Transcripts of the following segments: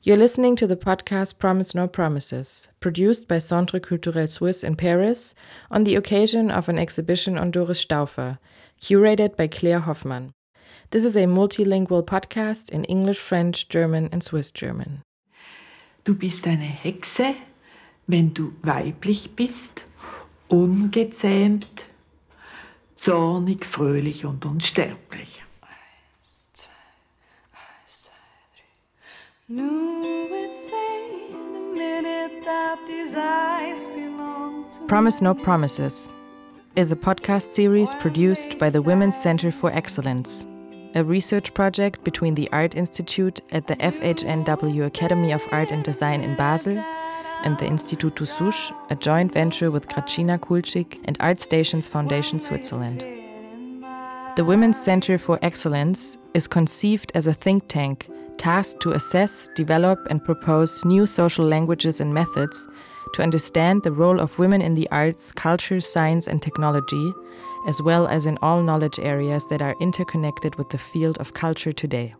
You're listening to the podcast Promise No Promises, produced by Centre Culturel Suisse in Paris on the occasion of an exhibition on Doris Stauffer, curated by Claire Hoffmann. This is a multilingual podcast in English, French, German, and Swiss German. Du bist eine Hexe, wenn du weiblich bist, ungezähmt, zornig, fröhlich und unsterblich. Promise No Promises is a podcast series produced by the Women's Center for Excellence, a research project between the Art Institute at the FHNW Academy of Art and Design in Basel and the Instituto Susch, a joint venture with Grażyna Kulczyk and ArtStations Foundation Switzerland. The Women's Center for Excellence is conceived as a think tank tasked to assess, develop, and propose new social languages and methods to understand the role of women in the arts, culture, science, and technology, as well as in all knowledge areas that are interconnected with the field of culture today.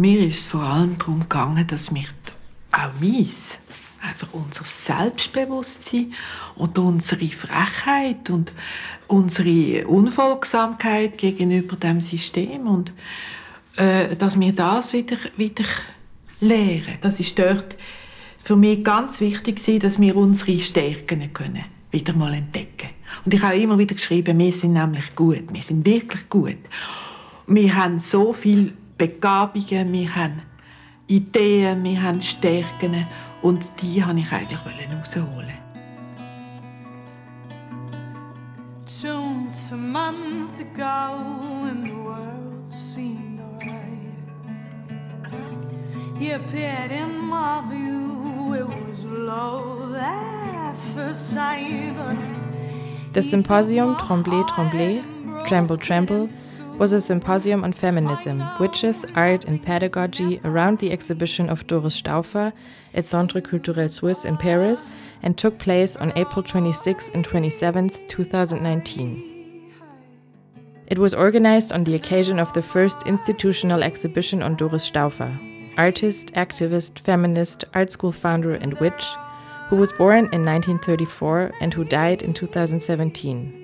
Mir ist vor allem darum gegangen, dass mich auch mies, einfach unser Selbstbewusstsein und unsere Frechheit und unsere Unfolgsamkeit gegenüber dem System und äh, dass wir das wieder, wieder lernen. Das ist dort für mich ganz wichtig dass wir unsere Stärken können wieder mal entdecken. Und ich habe immer wieder geschrieben, wir sind nämlich gut, wir sind wirklich gut. Wir haben so viel Begabungen, wir haben Ideen, wir haben Stärken und die wollte ich eigentlich herausholen. Just a month ago and the world seemed alright He appeared in my view, it was love at first sight The symposium Tremblay Tremblay, Tremble Tremble was a symposium on feminism, witches, art, and pedagogy around the exhibition of Doris Stauffer at Centre Culturel Suisse in Paris and took place on April 26 and 27, 2019. It was organized on the occasion of the first institutional exhibition on Doris Stauffer, artist, activist, feminist, art school founder, and witch, who was born in 1934 and who died in 2017.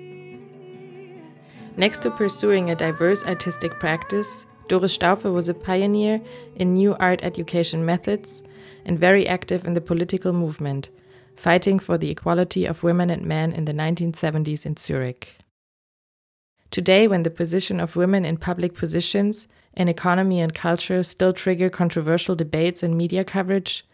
Next to pursuing a diverse artistic practice, Doris Stauffer was a pioneer in new art education methods and very active in the political movement, fighting for the equality of women and men in the 1970s in Zurich. Today, when the position of women in public positions, in economy and culture still trigger controversial debates and media coverage,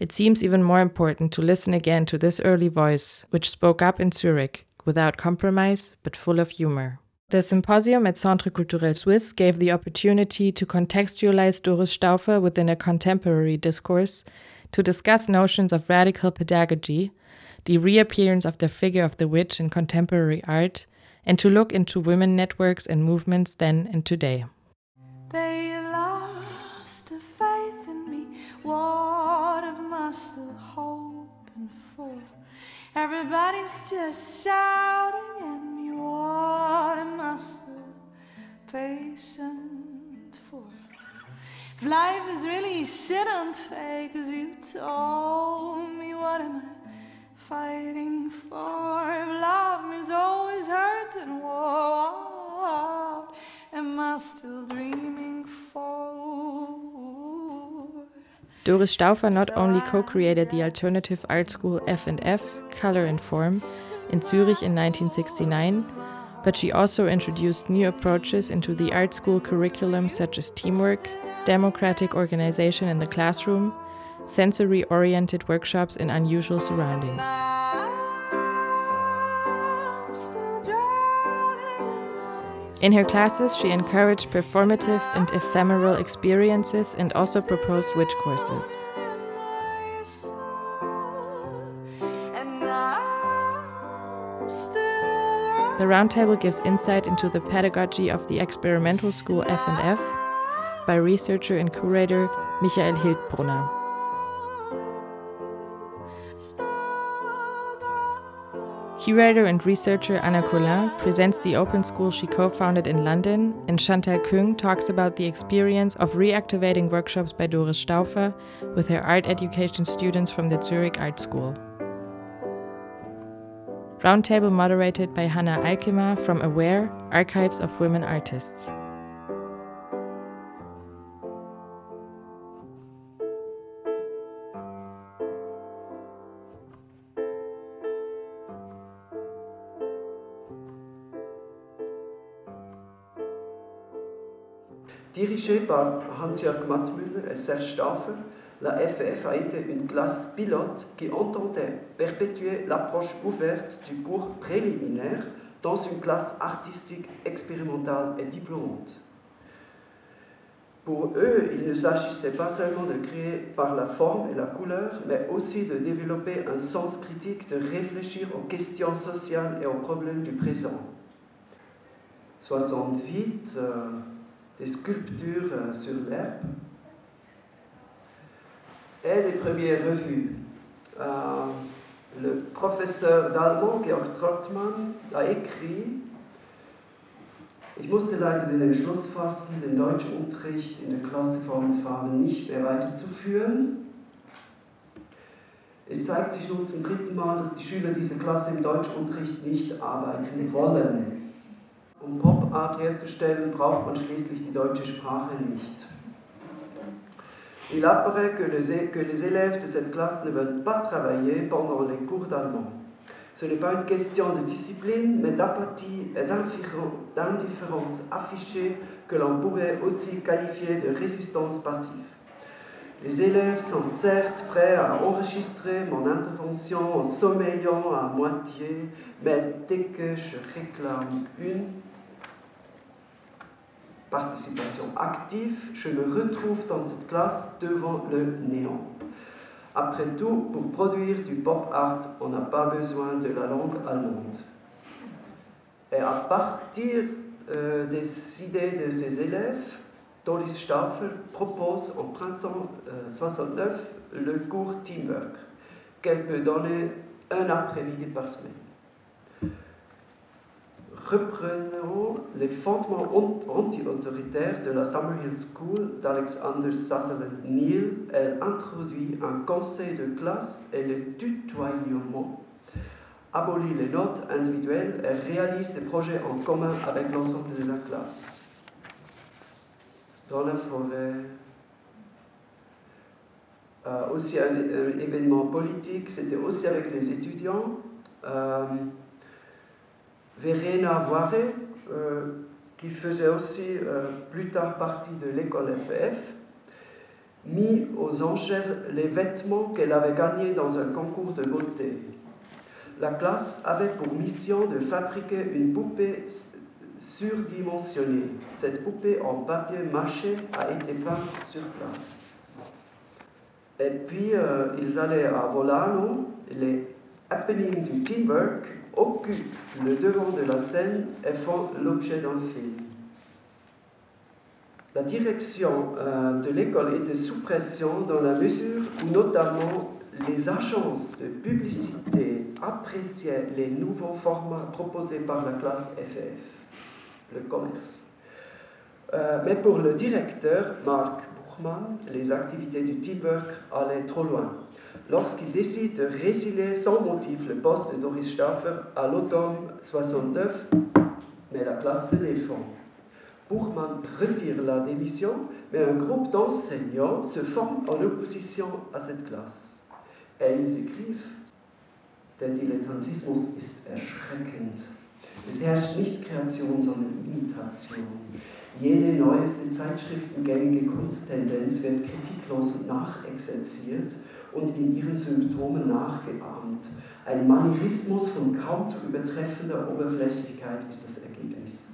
it seems even more important to listen again to this early voice, which spoke up in Zurich without compromise but full of humor. The symposium at Centre Culturel Suisse gave the opportunity to contextualize Doris Stauffer within a contemporary discourse, to discuss notions of radical pedagogy, the reappearance of the figure of the witch in contemporary art, and to look into women networks and movements then and today. They lost the faith in me. What am I still hoping for? Everybody's just shouting at me. What am I still patient for? If life is really shit and fake, as you told me, what am I fighting for? If love is always hurting, what am I still dreaming for? Doris Stauffer not only co-created the alternative art school F&F, Color and Form, in Zurich in 1969, but she also introduced new approaches into the art school curriculum such as teamwork, democratic organization in the classroom, sensory-oriented workshops in unusual surroundings. In her classes, she encouraged performative and ephemeral experiences and also proposed witch courses. Roundtable gives insight into the pedagogy of the experimental school F&F by researcher and curator Michael Hiltbrunner. Curator and researcher Anna Colin presents the open school she co founded in London, and Chantal Küng talks about the experience of reactivating workshops by Doris Stauffer with her art education students from the Zurich Art School. Roundtable moderated by Hannah Alkema from AWARE, Archives of Women Artists. Dirigée par Hans-Jörg Mattmüller et Serge Stauffer, la FEF a été une classe pilote qui entendait perpétuer l'approche ouverte du cours préliminaire dans une classe artistique expérimentale et diplômante. Pour eux, il ne s'agissait pas seulement de créer par la forme et la couleur, mais aussi de développer un sens critique, de réfléchir aux questions sociales et aux problèmes du présent. 68, euh, des sculptures euh, sur l'herbe, et des premières revues. Euh, le professeur d'allemand, Georg Trottmann, a écrit, ich musste leider den Entschluss fassen, den Deutschunterricht in der Klasse fortfahren nicht mehr weiterzuführen. Es zeigt sich nun zum dritten Mal, dass die Schüler dieser Klasse im Deutschunterricht nicht arbeiten wollen. Um Pop-Art herzustellen, braucht man schließlich die deutsche Sprache nicht. Il apparaît que les, que les élèves de cette classe ne veulent pas travailler pendant les cours d'allemand. Ce n'est pas une question de discipline, mais d'apathie et d'indifférence affichée que l'on pourrait aussi qualifier de résistance passive. Les élèves sont certes prêts à enregistrer mon intervention en sommeillant à moitié, mais dès que je réclame une participation active, je me retrouve dans cette classe devant le néant. Après tout, pour produire du pop art, on n'a pas besoin de la langue allemande. Et à partir euh, des idées de ses élèves, Doris Staffel propose en printemps 69 euh, le cours Teamwork, qu'elle peut donner un après-midi par semaine reprenons les fondements anti-autoritaires de la Summerhill School d'Alexander Sutherland Neal. Elle introduit un conseil de classe et le tutoiement, abolit les notes individuelles et réalise des projets en commun avec l'ensemble de la classe. Dans la forêt, euh, aussi un, événement politique, c'était aussi avec les étudiants. Euh, Verena Voire, euh, qui faisait aussi euh, plus tard partie de l'école FF, mit aux enchères les vêtements qu'elle avait gagnés dans un concours de beauté. La classe avait pour mission de fabriquer une poupée surdimensionnée. Cette poupée en papier mâché a été peinte sur place. Et puis, euh, ils allaient à Volano, les happenings du teamwork occupent le devant de la scène et font l'objet d'un film. La direction euh, de l'école était sous pression dans la mesure où notamment les agences de publicité appréciaient les nouveaux formats proposés par la classe FF, le commerce. Euh, mais pour le directeur, Marc Buchmann, les activités du teamwork allaient trop loin lorsqu'il décide de résilier sans motif le poste de Doris Stauffer à l'automne 69, mais la classe se défend. Buchmann retire la démission, mais un groupe d'enseignants se forme en opposition à cette classe. Et ils écrivent, der Dilettantismus ist erschreckend. Es herrscht nicht Kreation, sondern Imitation. Jede neueste zeitschriftengängige Kunsttendenz wird kritiklos und nachexerziert und in ihren Symptomen nachgeahmt. Ein Manierismus von kaum zu übertreffender Oberflächlichkeit ist das Ergebnis.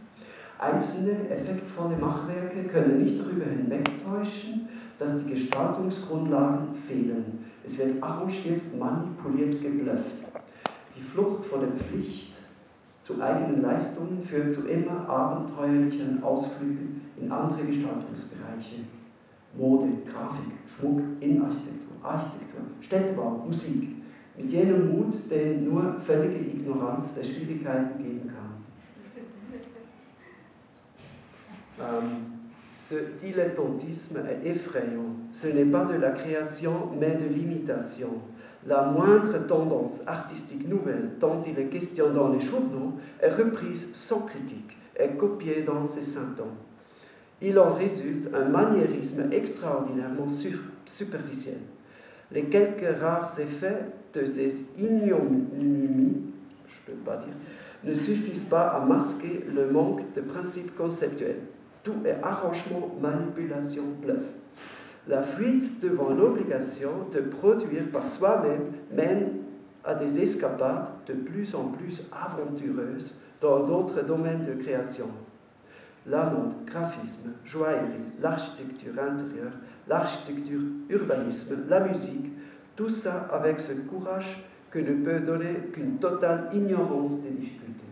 Einzelne effektvolle Machwerke können nicht darüber hinwegtäuschen, dass die Gestaltungsgrundlagen fehlen. Es wird arrangiert, manipuliert, geblufft. Die Flucht vor der Pflicht zu eigenen Leistungen führt zu immer abenteuerlicheren Ausflügen in andere Gestaltungsbereiche. Mode, Grafik, Schmuck, Innenarchitektur. Architektur, Städtebau, Musik. mit jenem Mut, den nur völlige Ignoranz der Schwierigkeiten geben kann. Euh, ce dilettantisme est effrayant. Ce n'est pas de la création, mais de l'imitation. La moindre tendance artistique nouvelle, dont il est question dans les journaux, est reprise sans critique et copiée dans ses symptômes. Il en résulte un maniérisme extraordinairement superficiel. Les quelques rares effets de ces ignominies, je ne peux pas dire, ne suffisent pas à masquer le manque de principes conceptuels. Tout est arrangement, manipulation, bluff. La fuite devant l'obligation de produire par soi-même mène à des escapades de plus en plus aventureuses dans d'autres domaines de création. La mode, graphisme, joaillerie, l'architecture intérieure, l'architecture, urbanisme, la musique, tout ça avec ce courage que ne peut donner qu'une totale ignorance des difficultés.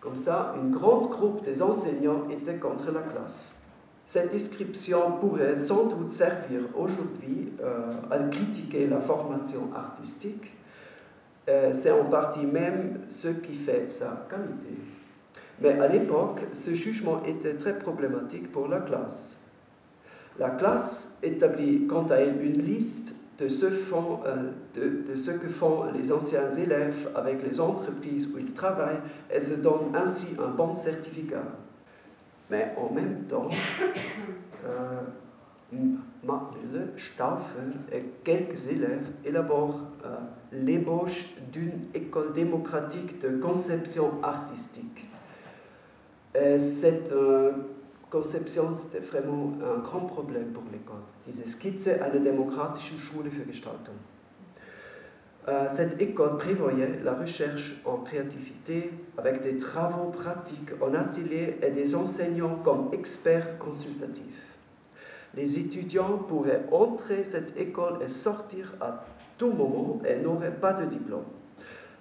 Comme ça, une grande groupe des enseignants était contre la classe. Cette description pourrait sans doute servir aujourd'hui euh, à critiquer la formation artistique. Euh, c'est en partie même ce qui fait sa qualité. Mais à l'époque, ce jugement était très problématique pour la classe. La classe établit quant à elle une liste de ce, font, euh, de, ce, que font les anciens élèves avec les entreprises où ils travaillent et se donne ainsi un bon certificat. Mais en même temps, euh, Marc Stauffer et quelques élèves élaborent euh, l'ébauche d'une école démocratique de conception artistique. C'est Ist vraiment ein grand Problem pour l'école. Diese Skizze einer Schule für Gestaltung. Euh, cette école prévoyait la recherche en créativité avec des travaux pratiques en atelier et des enseignants comme experts consultatifs. Les étudiants pourraient entrer cette école et sortir à tout moment et n'auraient pas de diplôme.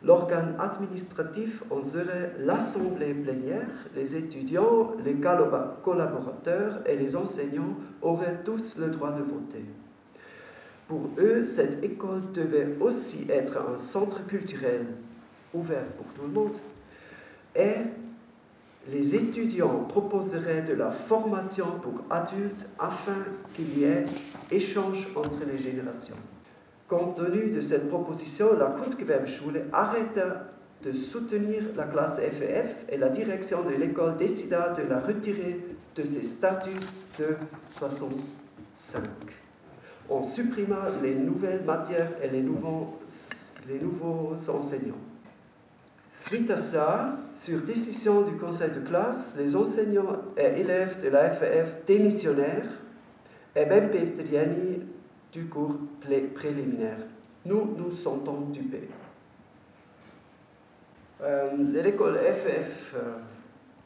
L'organe administratif en serait l'assemblée plénière. Les étudiants, les collaborateurs et les enseignants auraient tous le droit de voter. Pour eux, cette école devait aussi être un centre culturel ouvert pour tout le monde. Et les étudiants proposeraient de la formation pour adultes afin qu'il y ait échange entre les générations. Compte tenu de cette proposition, la Kunstgewerbeschule arrêta de soutenir la classe FEF et la direction de l'école décida de la retirer de ses statuts de 65. On supprima les nouvelles matières et les nouveaux, les nouveaux enseignants. Suite à ça, sur décision du conseil de classe, les enseignants et élèves de la FEF démissionnèrent et même Petriani du cours préliminaire. Nous nous sentons dupés. Euh, L'école FF euh,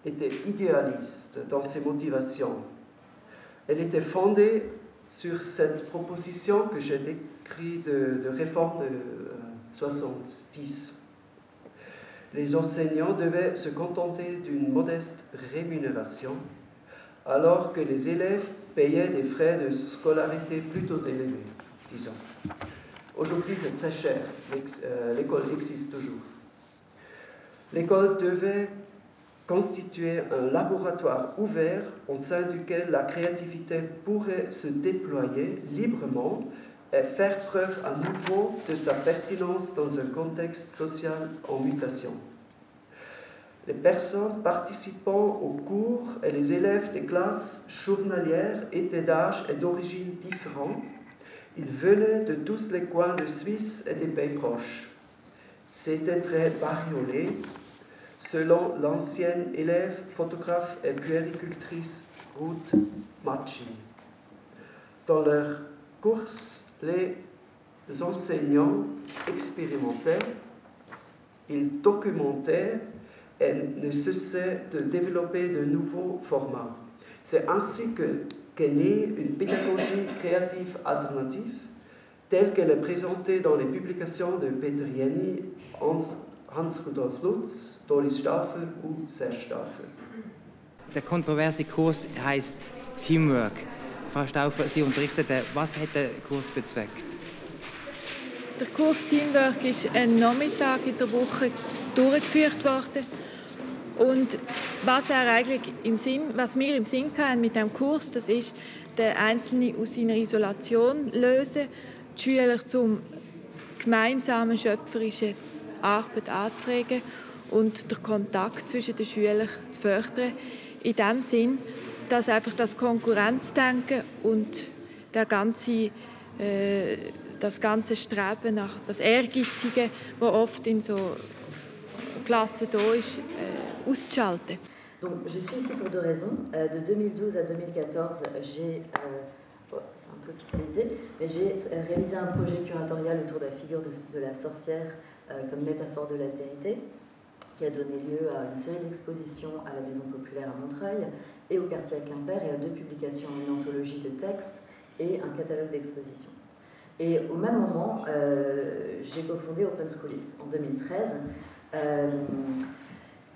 était idéaliste dans ses motivations. Elle était fondée sur cette proposition que j'ai décrite de, réforme de 70. Euh, Les enseignants devaient se contenter d'une modeste rémunération alors que les élèves payaient des frais de scolarité plutôt élevés, disons. Aujourd'hui, c'est très cher. Euh, l'école existe toujours. L'école devait constituer un laboratoire ouvert au sein duquel la créativité pourrait se déployer librement et faire preuve à nouveau de sa pertinence dans un contexte social en mutation. Les personnes participant aux cours et les élèves des classes journalières étaient d'âge et d'origine différents. Ils venaient de tous les coins de Suisse et des pays proches. C'était très bariolé, selon l'ancienne élève, photographe et puéricultrice Ruth Machi. Dans leur course, les enseignants expérimentaient, ils documentaient et ne cessait de développer de nouveaux formats. C'est ainsi qu'est née une pédagogie créative alternative, telle qu'elle est présentée dans les publications de Peter Jenny, Hans-Rudolf Lutz, Doris Stauffer ou Serge Stauffer. Der kontroverse Kurs heißt Teamwork. Frau Stauffer, Sie unterrichtete, was hat der Kurs bezweckt? der Kurs Teamwork ist ein Nachmittag in der Woche durchgeführt worden. Und was, er eigentlich im Sinn, was wir im Sinn haben mit dem Kurs, das ist, den Einzelnen aus seiner Isolation lösen, die Schüler zum gemeinsamen schöpferischen Arbeit anzuregen und den Kontakt zwischen den Schülern zu fördern. In dem Sinn, dass einfach das Konkurrenzdenken und der ganze, äh, das ganze Streben nach das Ehrgeizige, das oft in so Klassen da ist, äh, je suis ici pour deux raisons. Euh, de 2012 à 2014, j'ai euh, c'est un peu pixelisé, mais j'ai euh, réalisé un projet curatorial autour de la figure de, la sorcière comme métaphore de l'altérité, qui a donné lieu à une série d'expositions à la Maison Populaire à Montreuil et au quartier à Quimper et à deux publications, une anthologie de textes et un catalogue d'expositions. Et au même moment, j'ai cofondé Open Schoolist en 2013.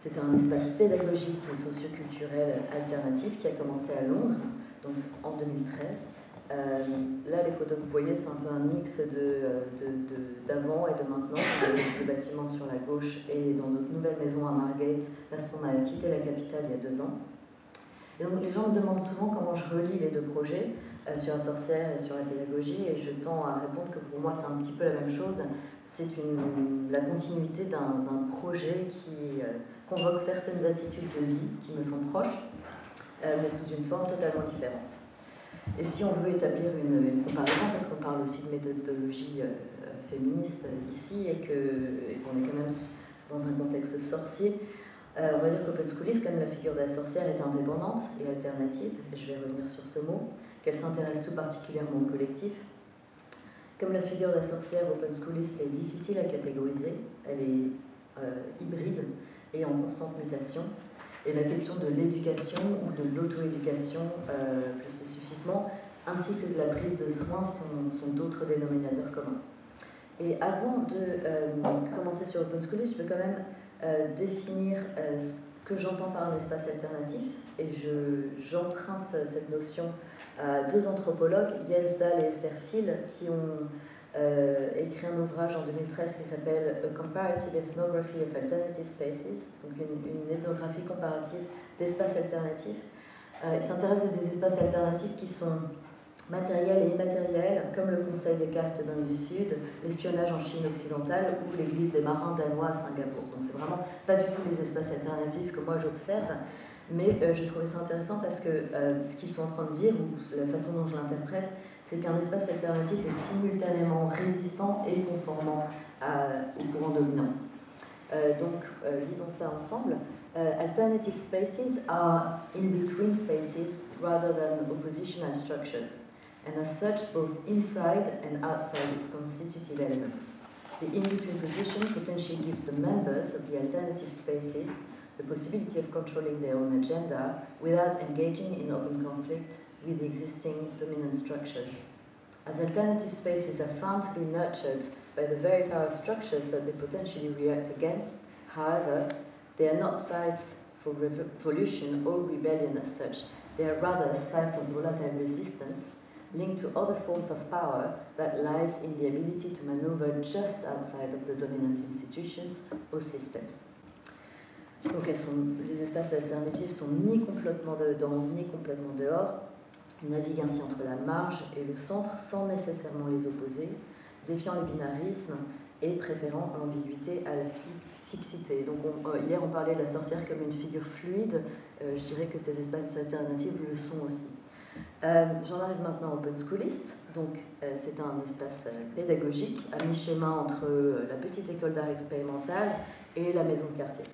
C'est un espace pédagogique et socioculturel alternatif qui a commencé à Londres, donc en 2013. Euh, là, les photos que vous voyez, c'est un peu un mix d'avant de, de, et de maintenant. Le bâtiment sur la gauche et dans notre nouvelle maison à Margate, parce qu'on a quitté la capitale il y a deux ans. Et donc, les gens me demandent souvent comment je relie les deux projets, euh, sur la sorcière et sur la pédagogie, et je tends à répondre que pour moi, c'est un petit peu la même chose. C'est la continuité d'un projet qui euh, convoque certaines attitudes de vie qui me sont proches, mais sous une forme totalement différente. Et si on veut établir une, comparaison, parce qu'on parle aussi de méthodologie euh, féministe ici et qu'on est quand même dans un contexte sorcier, euh, on va dire qu'Open Schoolist, comme la figure de la sorcière, est indépendante et alternative, et je vais revenir sur ce mot, qu'elle s'intéresse tout particulièrement au collectif. Comme la figure de la sorcière, Open Schoolist est difficile à catégoriser, elle est euh, hybride et en constante mutation. Et la question de l'éducation ou de l'auto-éducation, plus spécifiquement, ainsi que de la prise de soins sont, d'autres dénominateurs communs. Et avant de euh, commencer sur Open School, je veux quand même euh, définir euh, ce que j'entends par un espace alternatif. Et j'emprunte cette notion à deux anthropologues, Jens Dahl et Esther Phil, qui ont écrit un ouvrage en 2013 qui s'appelle A Comparative Ethnography of Alternative Spaces, donc une, une ethnographie comparative d'espaces alternatifs euh, il s'intéresse à des espaces alternatifs qui sont matériels et immatériels, comme le Conseil des castes d'Inde du Sud, l'espionnage en Chine occidentale ou l'église des marins danois à Singapour. Donc c'est vraiment pas du tout les espaces alternatifs que moi j'observe, mais euh, je trouvais ça intéressant parce que euh, ce qu'ils sont en train de dire, ou la façon dont je l'interprète, c'est qu'un espace alternatif est simultanément résistant et conformant au courant dominant. donc lisons ça ensemble. uh, alternative spaces are in between spaces rather than oppositional structures, and as such, both inside and outside its constitutive elements. The in between position potentially gives the members of the alternative spaces the possibility of controlling their own agenda without engaging in open conflict with existing dominant structures. As alternative spaces are found to be nurtured by the very power structures that they potentially react against, however, they are not sites for revolution or rebellion as such. They are rather sites of volatile resistance linked to other forms of power that lies in the ability to maneuver just outside of the dominant institutions or systems. Donc sont, les espaces alternatifs sont ni complètement dedans ni complètement dehors, naviguent ainsi entre la marge et le centre sans nécessairement les opposer, défiant les binarismes et préférant l'ambiguïté à la fixité. Donc euh, hier on parlait de la sorcière comme une figure fluide, euh, je dirais que ces espaces alternatifs le sont aussi. Euh, j'en arrive maintenant au Open Schoolist. Donc, c'est un espace pédagogique à mi-chemin entre la petite école d'art expérimental et la maison de quartier.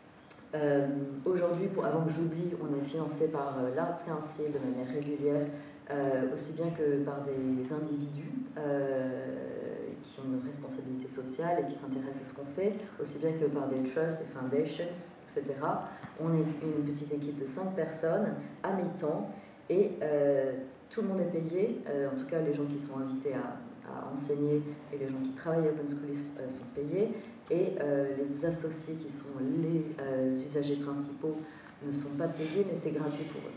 Aujourd'hui, avant que j'oublie, on est financé par l'Arts Council de manière régulière, aussi bien que par des individus qui ont une responsabilité sociale et qui s'intéressent à ce qu'on fait, aussi bien que par des trusts, des foundations, etc. On est une petite équipe de 5 personnes à mi-temps et euh, tout le monde est payé, euh, en tout cas les gens qui sont invités à, enseigner et les gens qui travaillent à Open School euh, sont payés et les associés qui sont les usagers principaux ne sont pas payés mais c'est gratuit pour eux.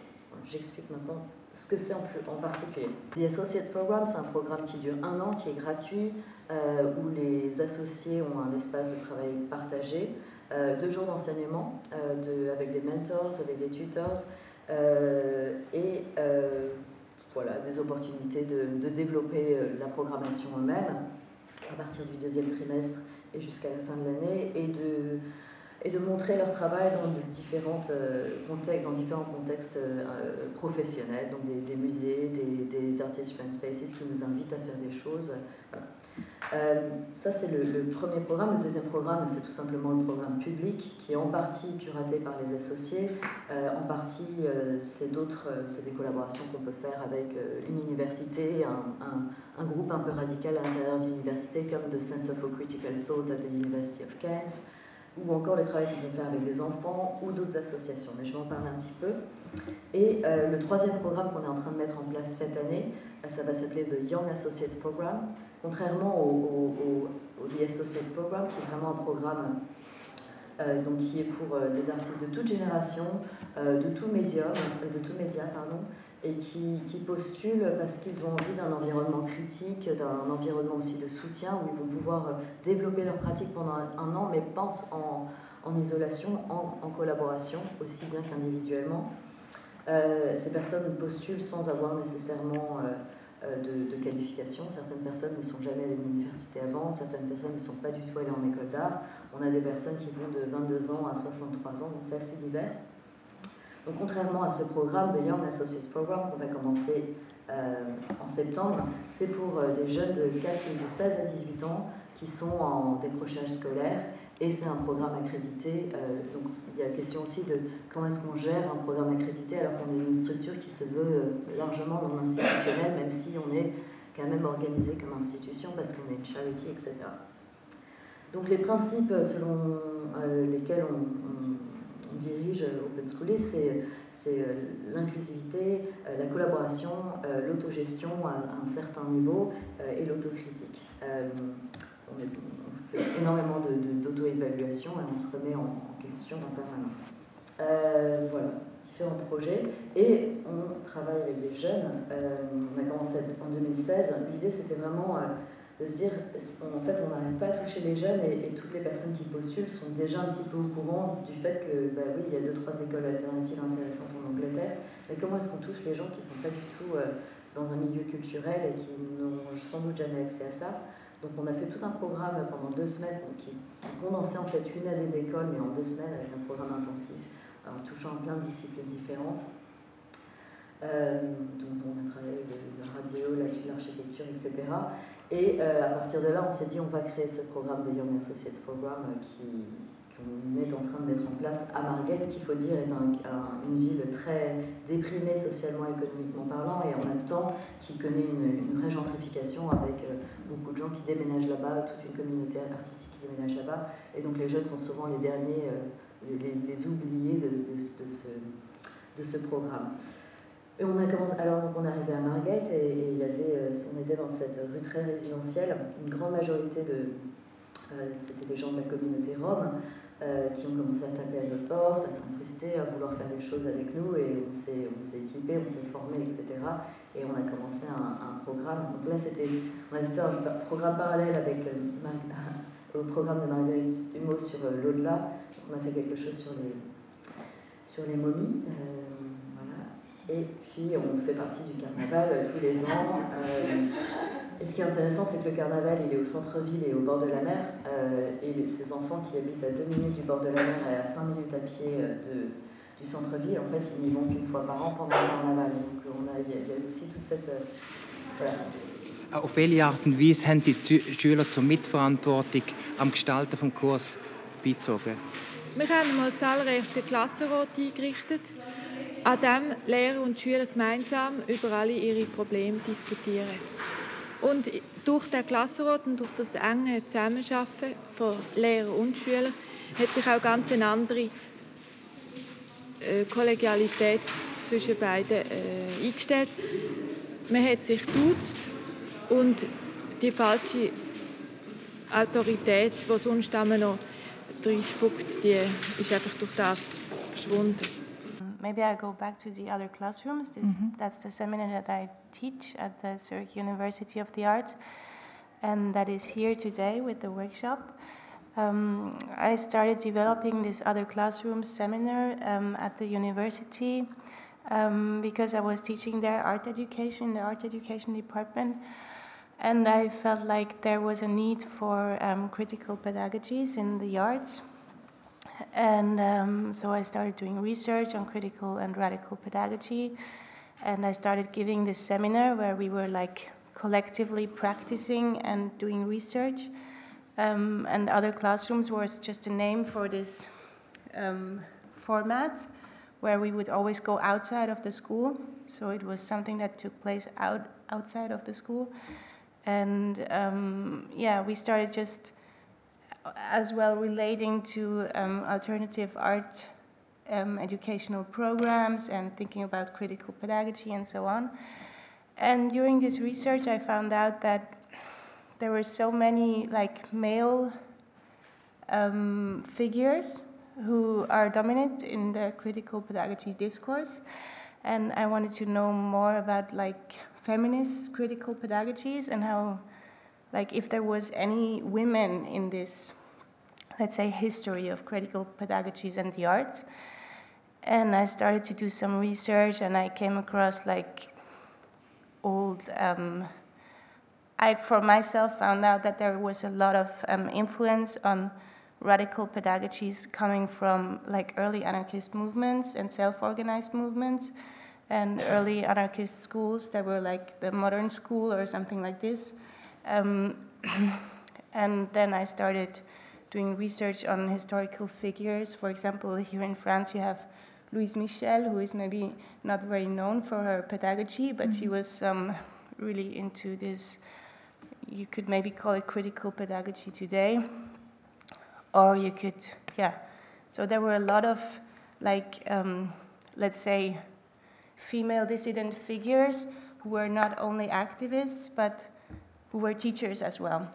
J'explique maintenant ce que c'est en, en, particulier. The Associates Program, c'est un programme qui dure un an, qui est gratuit, euh, où les associés ont un espace de travail partagé, euh, deux jours d'enseignement euh, avec des mentors, avec des tutors, et voilà, des opportunités de, de développer la programmation eux-mêmes à partir du deuxième trimestre et jusqu'à la fin de l'année, et de et de montrer leur travail dans, différentes, euh, contextes, dans différents contextes euh, professionnels, donc des, musées, des, des artist spaces qui nous invitent à faire des choses. Euh, ça, c'est le, premier programme. Le deuxième programme, c'est tout simplement le programme public qui est en partie curaté par les associés. en partie, c'est d'autres, c'est des collaborations qu'on peut faire avec une université, un, un, un, groupe un peu radical à l'intérieur d'une université comme the Center for Critical Thought at the University of Kent ou encore le travail qu'on peut faire avec des enfants ou d'autres associations. Mais je vais en parler un petit peu. Et euh, le troisième programme qu'on est en train de mettre en place cette année, euh, ça va s'appeler The Young Associates Program. Contrairement au, The Associates Program, qui est vraiment un programme euh, donc, qui est pour des artistes de toute génération, de tout médium, de tout média, pardon, et qui, qui postulent parce qu'ils ont envie d'un environnement critique, d'un environnement aussi de soutien où ils vont pouvoir euh, développer leur pratique pendant un, an, mais pensent en, en isolation, en, en, collaboration, aussi bien qu'individuellement. Euh, ces personnes postulent sans avoir nécessairement euh, de, de, qualification. Certaines personnes ne sont jamais allées à l'université avant, certaines personnes ne sont pas du tout allées en école d'art. On a des personnes qui vont de 22 ans à 63 ans, donc c'est assez divers. Donc, contrairement à ce programme, The Young Associates Program, qu'on va commencer euh, en septembre, c'est pour euh, des jeunes de, 4, de 16 à 18 ans qui sont en décrochage scolaire et c'est un programme accrédité. Euh, donc il y a la question aussi de comment est-ce qu'on gère un programme accrédité alors qu'on est une structure qui se veut largement non institutionnelle, même si on est quand même organisé comme institution parce qu'on est une charity, etc. Donc les principes selon lesquels on dirige Open Schools, c'est euh, l'inclusivité, euh, la collaboration, euh, l'autogestion à, un certain niveau et l'autocritique. On, fait énormément d'auto-évaluation et on se remet en, question en permanence. voilà, différents projets. Et on travaille avec des jeunes. on a commencé en 2016. L'idée, c'était vraiment de se dire, en fait, on n'arrive pas à toucher les jeunes et, toutes les personnes qui postulent sont déjà un petit peu au courant du fait que, bah oui, il y a deux, trois écoles alternatives intéressantes en Angleterre, mais comment est-ce qu'on touche les gens qui ne sont pas du tout euh, dans un milieu culturel et qui n'ont sans doute jamais accès à ça? Donc on a fait tout un programme pendant deux semaines qui, condensait en fait une année d'école, mais en deux semaines avec un programme intensif, en touchant plein de disciplines différentes. Euh, donc on a travaillé avec la radio, l'architecture, etc. Et euh, à partir de là, on s'est dit on va créer ce programme de Young Associates Program euh, qui qu'on est en train de mettre en place à Margate, qu'il faut dire est une ville très déprimée socialement et économiquement parlant, et en même temps qui connaît une, vraie gentrification avec euh, beaucoup de gens qui déménagent là-bas, toute une communauté artistique qui déménage là-bas, et donc les jeunes sont souvent les derniers, les, oubliés de ce programme. Et on a commencé, alors on est arrivé à Margate et, il y avait, euh, on était dans cette rue très résidentielle. Une grande majorité de, euh, c'était des gens de la communauté rome euh, qui ont commencé à taper à notre porte, à s'incruster, à vouloir faire des choses avec nous et on s'est, équipé, on s'est formé, etc. Et on a commencé un, programme. Donc là, c'était, on avait fait un programme parallèle avec au programme de Marguerite Humeau sur l'au-delà. On a fait quelque chose sur les, sur les momies. Et puis on fait partie du carnaval euh, tous les ans. Euh, et ce qui est intéressant, c'est que le carnaval, il est au centre-ville et au bord de la mer. Euh, et ces enfants qui habitent à 2 minutes du bord de la mer et à 5 minutes à pied de, du centre-ville, en fait, ils n'y vont qu'une fois par an pendant le carnaval. Donc on a, il y a aussi toute cette... voilà. Auf welche Art und Weise haben Sie die Schüler zur Mitverantwortung am Gestalten des Kurs beizogen? Wir haben mal allererste Klassenrat eingerichtet. An dem Lehrer und Schüler gemeinsam über alle ihre Probleme diskutieren. Und durch den Klassenrat und durch das enge Zusammenarbeiten von Lehrer und Schülern hat sich auch ganz eine andere äh, Kollegialität zwischen beiden äh, eingestellt. Man hat sich duzt und die falsche Autorität, die sonst immer noch reinspuckt, die ist einfach durch das verschwunden. Maybe I go back to the other classrooms. This, mm-hmm. That's the seminar that I teach at the Zurich University of the Arts, and that is here today with the workshop. Um, I started developing this other classroom seminar um, at the university um, because I was teaching there art education, the art education department. And I felt like there was a need for um, critical pedagogies in the arts. And um, so I started doing research on critical and radical pedagogy. And I started giving this seminar where we were like collectively practicing and doing research. Um, and other classrooms was just a name for this um, format where we would always go outside of the school. So it was something that took place out outside of the school and um, yeah, we started just as well relating to um, alternative art um, educational programs and thinking about critical pedagogy and so on. And during this research, I found out that there were so many like male um, figures who are dominant in the critical pedagogy discourse, and I wanted to know more about like feminist critical pedagogies and how, like, if there was any women in this, let's say, history of critical pedagogies and the arts. And I started to do some research, and I came across like old. Um, I, for myself, found out that there was a lot of um, influence on radical pedagogies coming from like early anarchist movements and self-organized movements and early anarchist schools that were like the modern school or something like this. Um, and then I started doing research on historical figures. For example, here in France, you have Louise Michel, who is maybe not very known for her pedagogy, but mm-hmm. she was um, really into this. You could maybe call it critical pedagogy today, or you could, yeah. So there were a lot of, like, um, let's say, female dissident figures who were not only activists but who were teachers as well.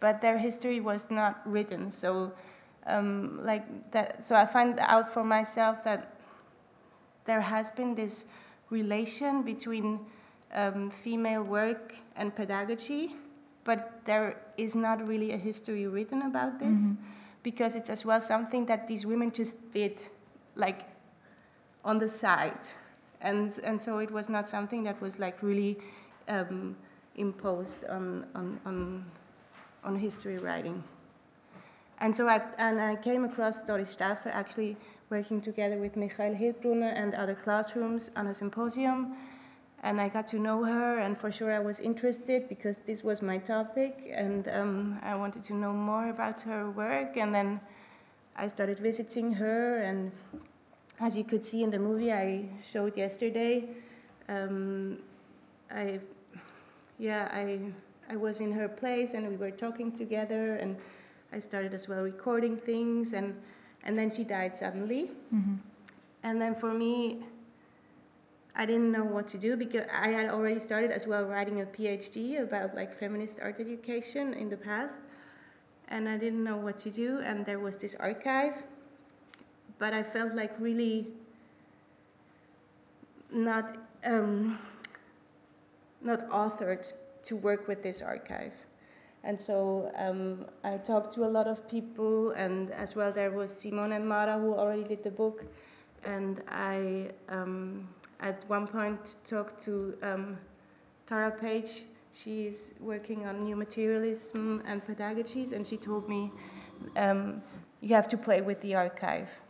But their history was not written, so um, like that. So I find out for myself that there has been this relation between um, female work and pedagogy, but there is not really a history written about this mm-hmm. because it's as well something that these women just did, like on the side and and so it was not something that was like really um, imposed on, on on on history writing. And so I and I came across Doris Stauffer actually working together with Michael Hiltbrunner and other classrooms on a symposium. And I got to know her, and for sure I was interested because this was my topic, and um, I wanted to know more about her work. And then I started visiting her and as you could see in the movie I showed yesterday, um, I, yeah, I, I was in her place and we were talking together and I started as well recording things and, and then she died suddenly. Mm-hmm. And then for me, I didn't know what to do because I had already started as well writing a PhD about like feminist art education in the past, and I didn't know what to do. And there was this archive but I felt like really not um, not authored to work with this archive. And so um, I talked to a lot of people, and as well there was Simone and Mara who already did the book, and I um, at one point talked to um, Tara Page. She is working on new materialism and pedagogies, and she told me um, you have to play with the archive.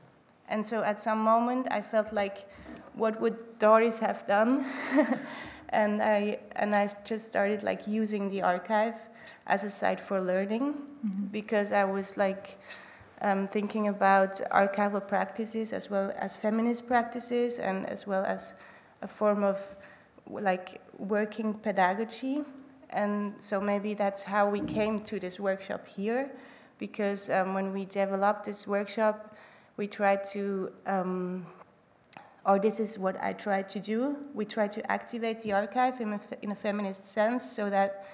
And so at some moment I felt like, what would Doris have done? and I and I just started like using the archive as a site for learning mm-hmm. because I was like um, thinking about archival practices as well as feminist practices and as well as a form of like working pedagogy. And so maybe that's how we came to this workshop here because um, when we developed this workshop, we tried to, um, or this is what I try to do, we try to activate the archive in a, in a feminist sense so that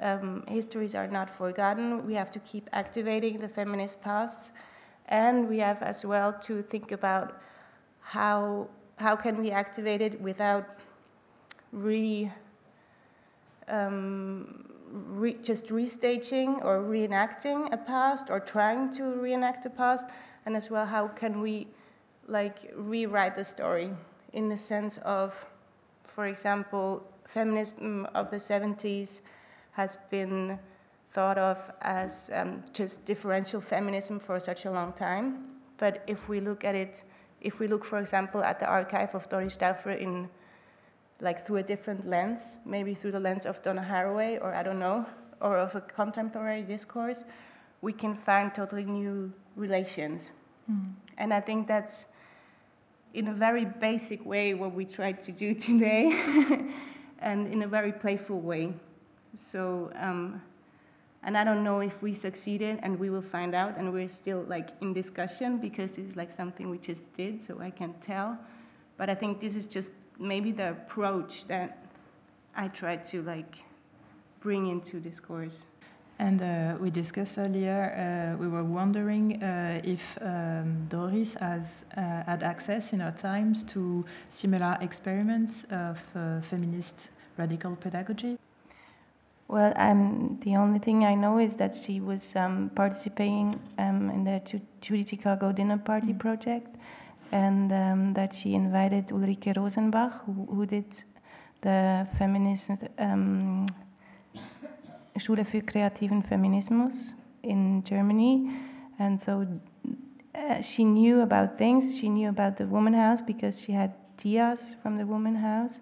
um, histories are not forgotten. We have to keep activating the feminist past. And we have as well to think about how how can we activate it without re, um, re just restaging or reenacting a past or trying to reenact a past, and as well how can we like rewrite the story in the sense of, for example, feminism of the 70s has been thought of as um, just differential feminism for such a long time. But if we look at it, if we look, for example, at the archive of Doris Stauffer in like through a different lens, maybe through the lens of Donna Haraway, or I don't know, or of a contemporary discourse, we can find totally new relations. Mm. And I think that's in a very basic way what we tried to do today, and in a very playful way. So, um, and I don't know if we succeeded, and we will find out, and we're still like in discussion because it's like something we just did, so I can't tell. But I think this is just maybe the approach that I tried to like bring into discourse. And uh, we discussed earlier, uh, we were wondering uh, if um, Doris has uh, had access in her times to similar experiments of uh, feminist radical pedagogy. Well, um, the only thing I know is that she was um, participating um, in the Judy Chicago Dinner Party mm. project, and um, that she invited Ulrike Rosenbach, who, who did the feminist um, Schule für kreativen Feminismus in Germany. And so uh, she knew about things. She knew about the Woman House because she had Tias from the Woman House.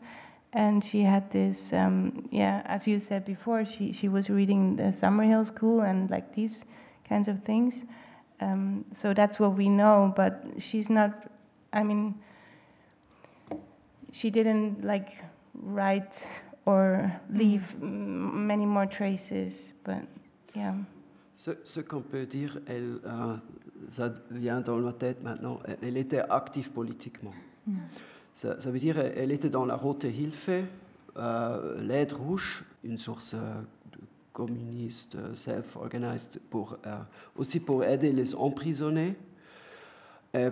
And she had this, um, yeah, as you said before, she, she was reading the Summerhill School and like these kinds of things. Um, so that's what we know, but she's not, I mean, she didn't like write or leave many more traces. But yeah. Ce, ce qu'on peut dire, elle, euh, ça vient dans ma tête maintenant, elle était active politiquement. Mm. Ça, ça, veut dire elle était dans la Rote Hilfe, euh, l'aide rouge, une source euh, communiste, self-organized, pour, euh, aussi pour aider les emprisonnés. Et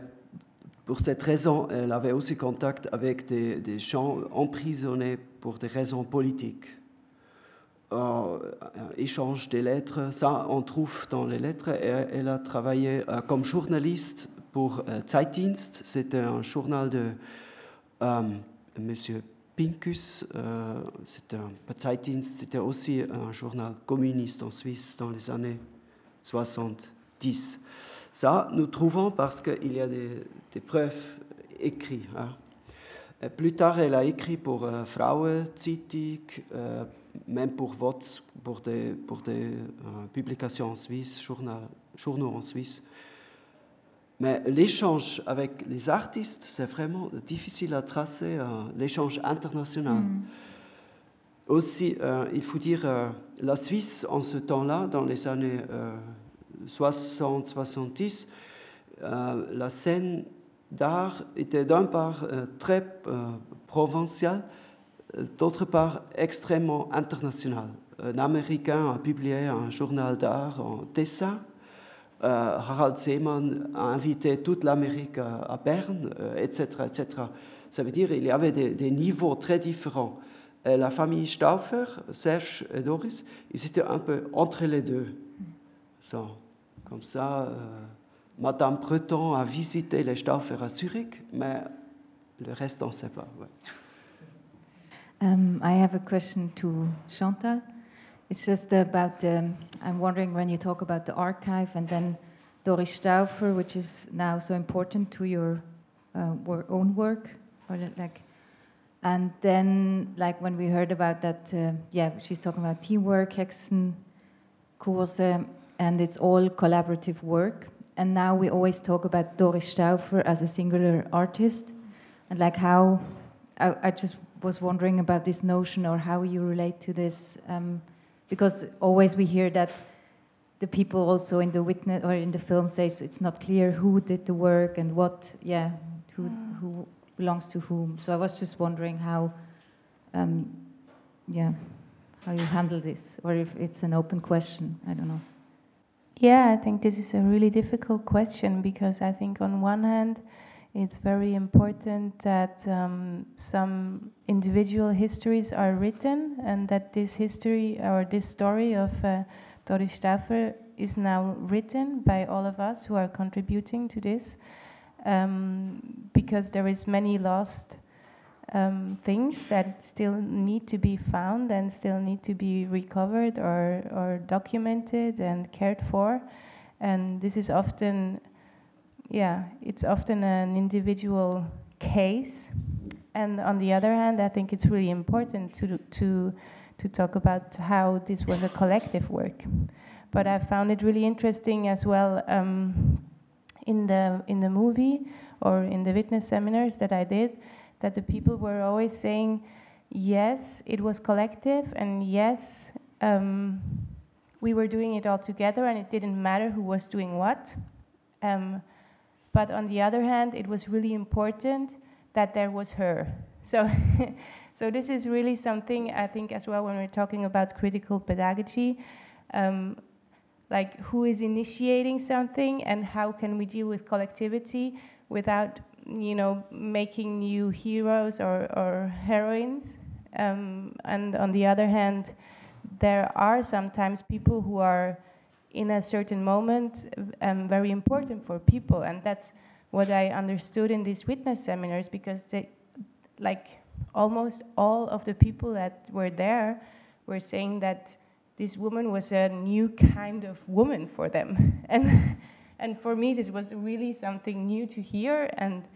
pour cette raison, elle avait aussi contact avec des, des gens emprisonnés pour des raisons politiques. Euh, échange des lettres, ça on trouve dans les lettres. Elle, elle a travaillé euh, comme journaliste pour euh, Zeitdienst, c'était un journal de euh, Monsieur Pincus, euh, c'était Zeitdienst, c'était aussi un journal communiste en Suisse dans les années 70. Ça, nous trouvons parce qu'il y a des, des preuves écrites. Hein. Plus tard, elle a écrit pour euh, Frauenzeitung, euh, même pour votes, pour des, pour des euh, publications en Suisse, journal, journaux en Suisse. Mais l'échange avec les artistes, c'est vraiment difficile à tracer, euh, l'échange international. Mm. Aussi, euh, il faut dire, euh, la Suisse, en ce temps-là, dans les années 60-70, la scène d'art était d'un part euh, très euh, provincial, euh, d'autre part extrêmement international. Un Américain a publié un journal d'art en dessin. Harald Seemann a invité toute l'Amérique à, Berne, etc., etc. Ça veut dire qu'il y avait des, niveaux très différents. la famille Stauffer, Serge et Doris, ils étaient un peu entre les deux. Comme ça. Madame Breton a visité les Stauffer à Zurich, mais le reste, on ne sait pas. Ouais. Um, I have a question to Chantal. It's just about, um, I'm wondering when you talk about the archive and then Doris Stauffer, which is now so important to your uh, own work, or like, and then like when we heard about that, uh, yeah, she's talking about teamwork, Hexen, Kurse, and it's all collaborative work and now we always talk about Doris Stauffer as a singular artist, and like how I, I just was wondering about this notion or how you relate to this, um, because always we hear that the people also in the witness or in the film say it's not clear who did the work and what, yeah, who mm. who belongs to whom. So I was just wondering how, um, yeah, how you handle this, or if it's an open question. I don't know. Yeah, I think this is a really difficult question because I think on one hand, it's very important that um, some individual histories are written and that this history or this story of uh, Doris Stauffer is now written by all of us who are contributing to this um, because there is many lost um, things that still need to be found and still need to be recovered or, or documented and cared for and this is often yeah, it's often an individual case. And on the other hand, I think it's really important to, to, to talk about how this was a collective work. But I found it really interesting as well um, in, the, in the movie or in the witness seminars that I did, that the people were always saying, yes, it was collective, and yes, um, we were doing it all together, and it didn't matter who was doing what. Um, but on the other hand, it was really important that there was her. So, so this is really something I think as well when we're talking about critical pedagogy, um, like who is initiating something and how can we deal with collectivity without, you know, making new heroes or, or heroines. Um, and on the other hand, there are sometimes people who are in a certain moment um, very important for people and that's what i understood in these witness seminars because they like almost all of the people that were there were saying that this woman was a new kind of woman for them and and for me this was really something new to hear and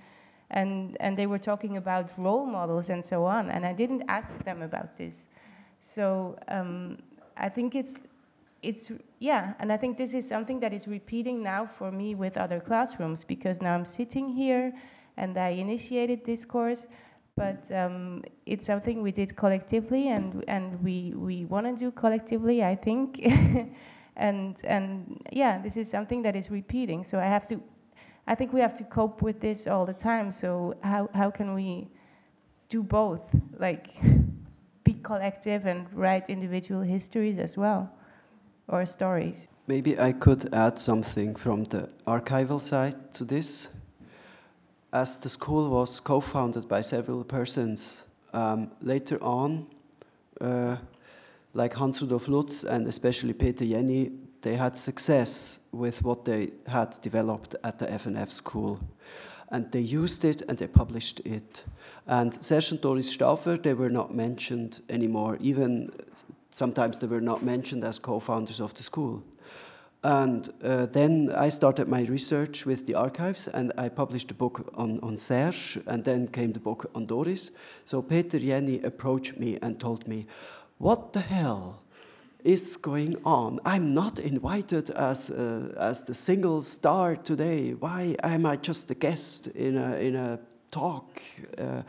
and and they were talking about role models and so on and i didn't ask them about this. So um, i think it's it's yeah and i think this is something that is repeating now for me with other classrooms because now i'm sitting here and i initiated this course but um, it's something we did collectively and and we we want to do collectively i think and and yeah this is something that is repeating so i have to i think we have to cope with this all the time so how how can we do both like be collective and write individual histories as well or stories. Maybe I could add something from the archival side to this. As the school was co founded by several persons, um, later on, uh, like Hans Rudolf Lutz and especially Peter Jenny, they had success with what they had developed at the F+F school. And they used it and they published it. And Serge and Doris Stauffer, they were not mentioned anymore. Even sometimes they were not mentioned as co-founders of the school. And uh, then I started my research with the archives and I published a book on, on Serge and then came the book on Doris. So Peter Jenny approached me and told me, what the hell is going on? I'm not invited as, uh, as the single star today. Why am I just a guest in a, in a talk? Uh,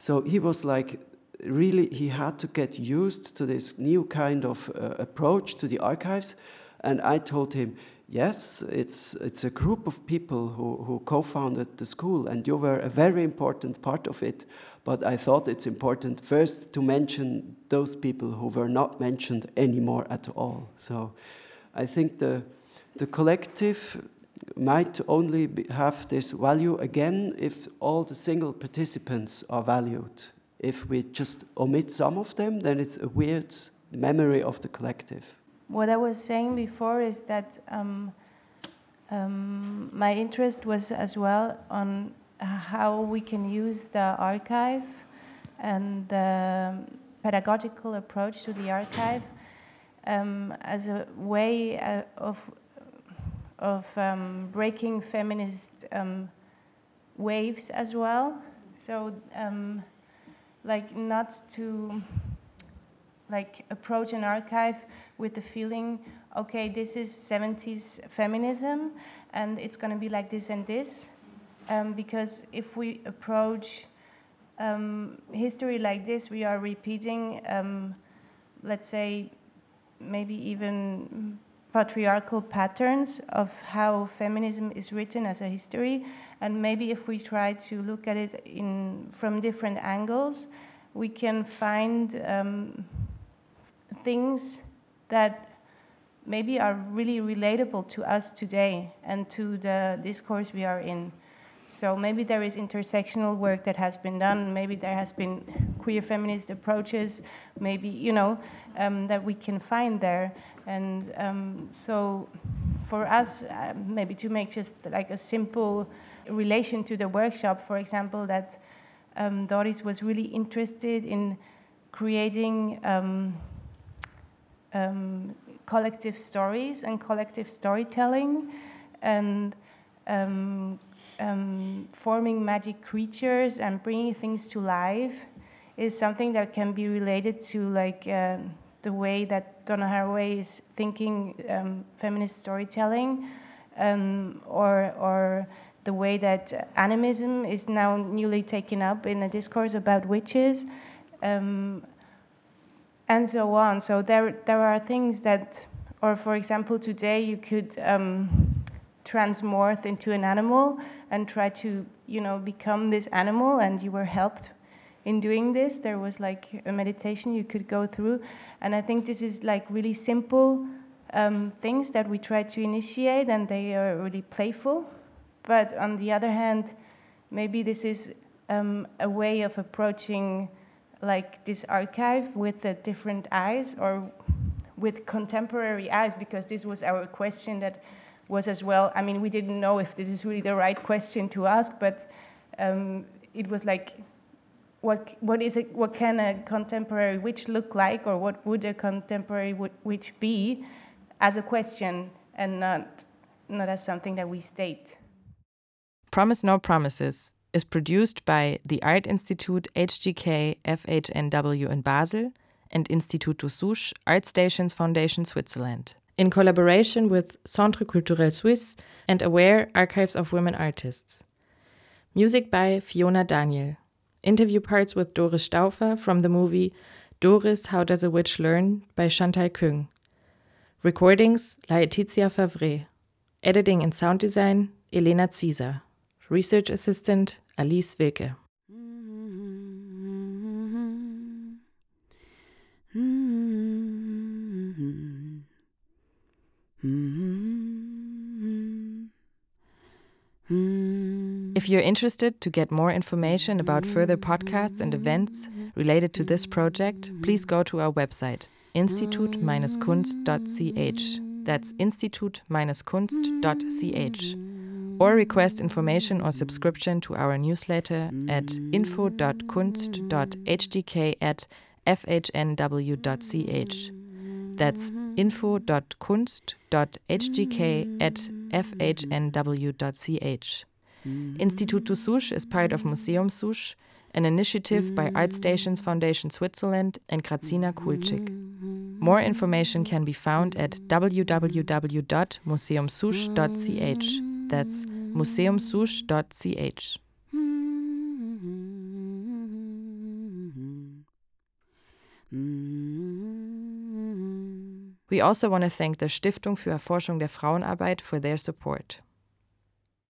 so he was like, really he had to get used to this new kind of uh, approach to the archives. And I told him, yes, it's, it's a group of people who, who co founded the school, and you were a very important part of it. But I thought it's important first to mention those people who were not mentioned anymore at all. So I think the, the collective might only be, have this value again if all the single participants are valued if we just omit some of them, then it's a weird memory of the collective. What I was saying before is that um, um, my interest was as well on how we can use the archive and the pedagogical approach to the archive um, as a way uh, of of um, breaking feminist um, waves as well. So um, like not to like approach an archive with the feeling okay this is 70s feminism and it's going to be like this and this um, because if we approach um, history like this we are repeating um, let's say maybe even patriarchal patterns of how feminism is written as a history. And maybe if we try to look at it in, from different angles, we can find um, things that maybe are really relatable to us today and to the discourse we are in. So maybe there is intersectional work that has been done. Maybe there has been queer feminist approaches. Maybe you know um, that we can find there. And um, so, for us, uh, maybe to make just like a simple relation to the workshop, for example, that um, Doris was really interested in creating um, um, collective stories and collective storytelling and um, um, forming magic creatures and bringing things to life is something that can be related to like uh, the way that Donna Haraway is thinking um, feminist storytelling um, or, or the way that animism is now newly taken up in a discourse about witches um, and so on. So there, there are things that, or for example, today you could um, transmorph into an animal and try to, you know, become this animal, and you were helped in doing this. There was like a meditation you could go through, and I think this is like really simple um, things that we try to initiate, and they are really playful. But on the other hand, maybe this is um, a way of approaching like this archive with the different eyes or with contemporary eyes because this was our question that was as well i mean we didn't know if this is really the right question to ask but um, it was like what what is it what can a contemporary witch look like or what would a contemporary witch be as a question and not not as something that we state? Promise no promises is produced by the Art Institute HGK FHNW in Basel and Instituto Susch Art Stations Foundation Switzerland, in collaboration with Centre Culturel Suisse and Aware Archives of Women Artists. Music by Fiona Daniel. Interview parts with Doris Stauffer from the movie Doris How Does a Witch Learn by Chantal Küng. Recordings Laetitia Favre. Editing and sound design Elena Zieser. Research Assistant Alice Wilke. Hmm. If you're interested to get more information about further podcasts and events related to this project, please go to our website, institut-kunst.ch. That's institut-kunst.ch or request information or subscription to our newsletter at info.kunst.hgk at fhnw.ch. That's mm-hmm. info.kunst.hgk mm-hmm. at fhnw.ch. Mm-hmm. Instituto Susch is part of Muzeum Susch, an initiative by ArtStations Foundation Switzerland and Grażyna Kulczyk. More information can be found at www.muzeumsusch.ch. That's muzeumsusch.ch. We also want to thank the Stiftung für Erforschung der Frauenarbeit for their support.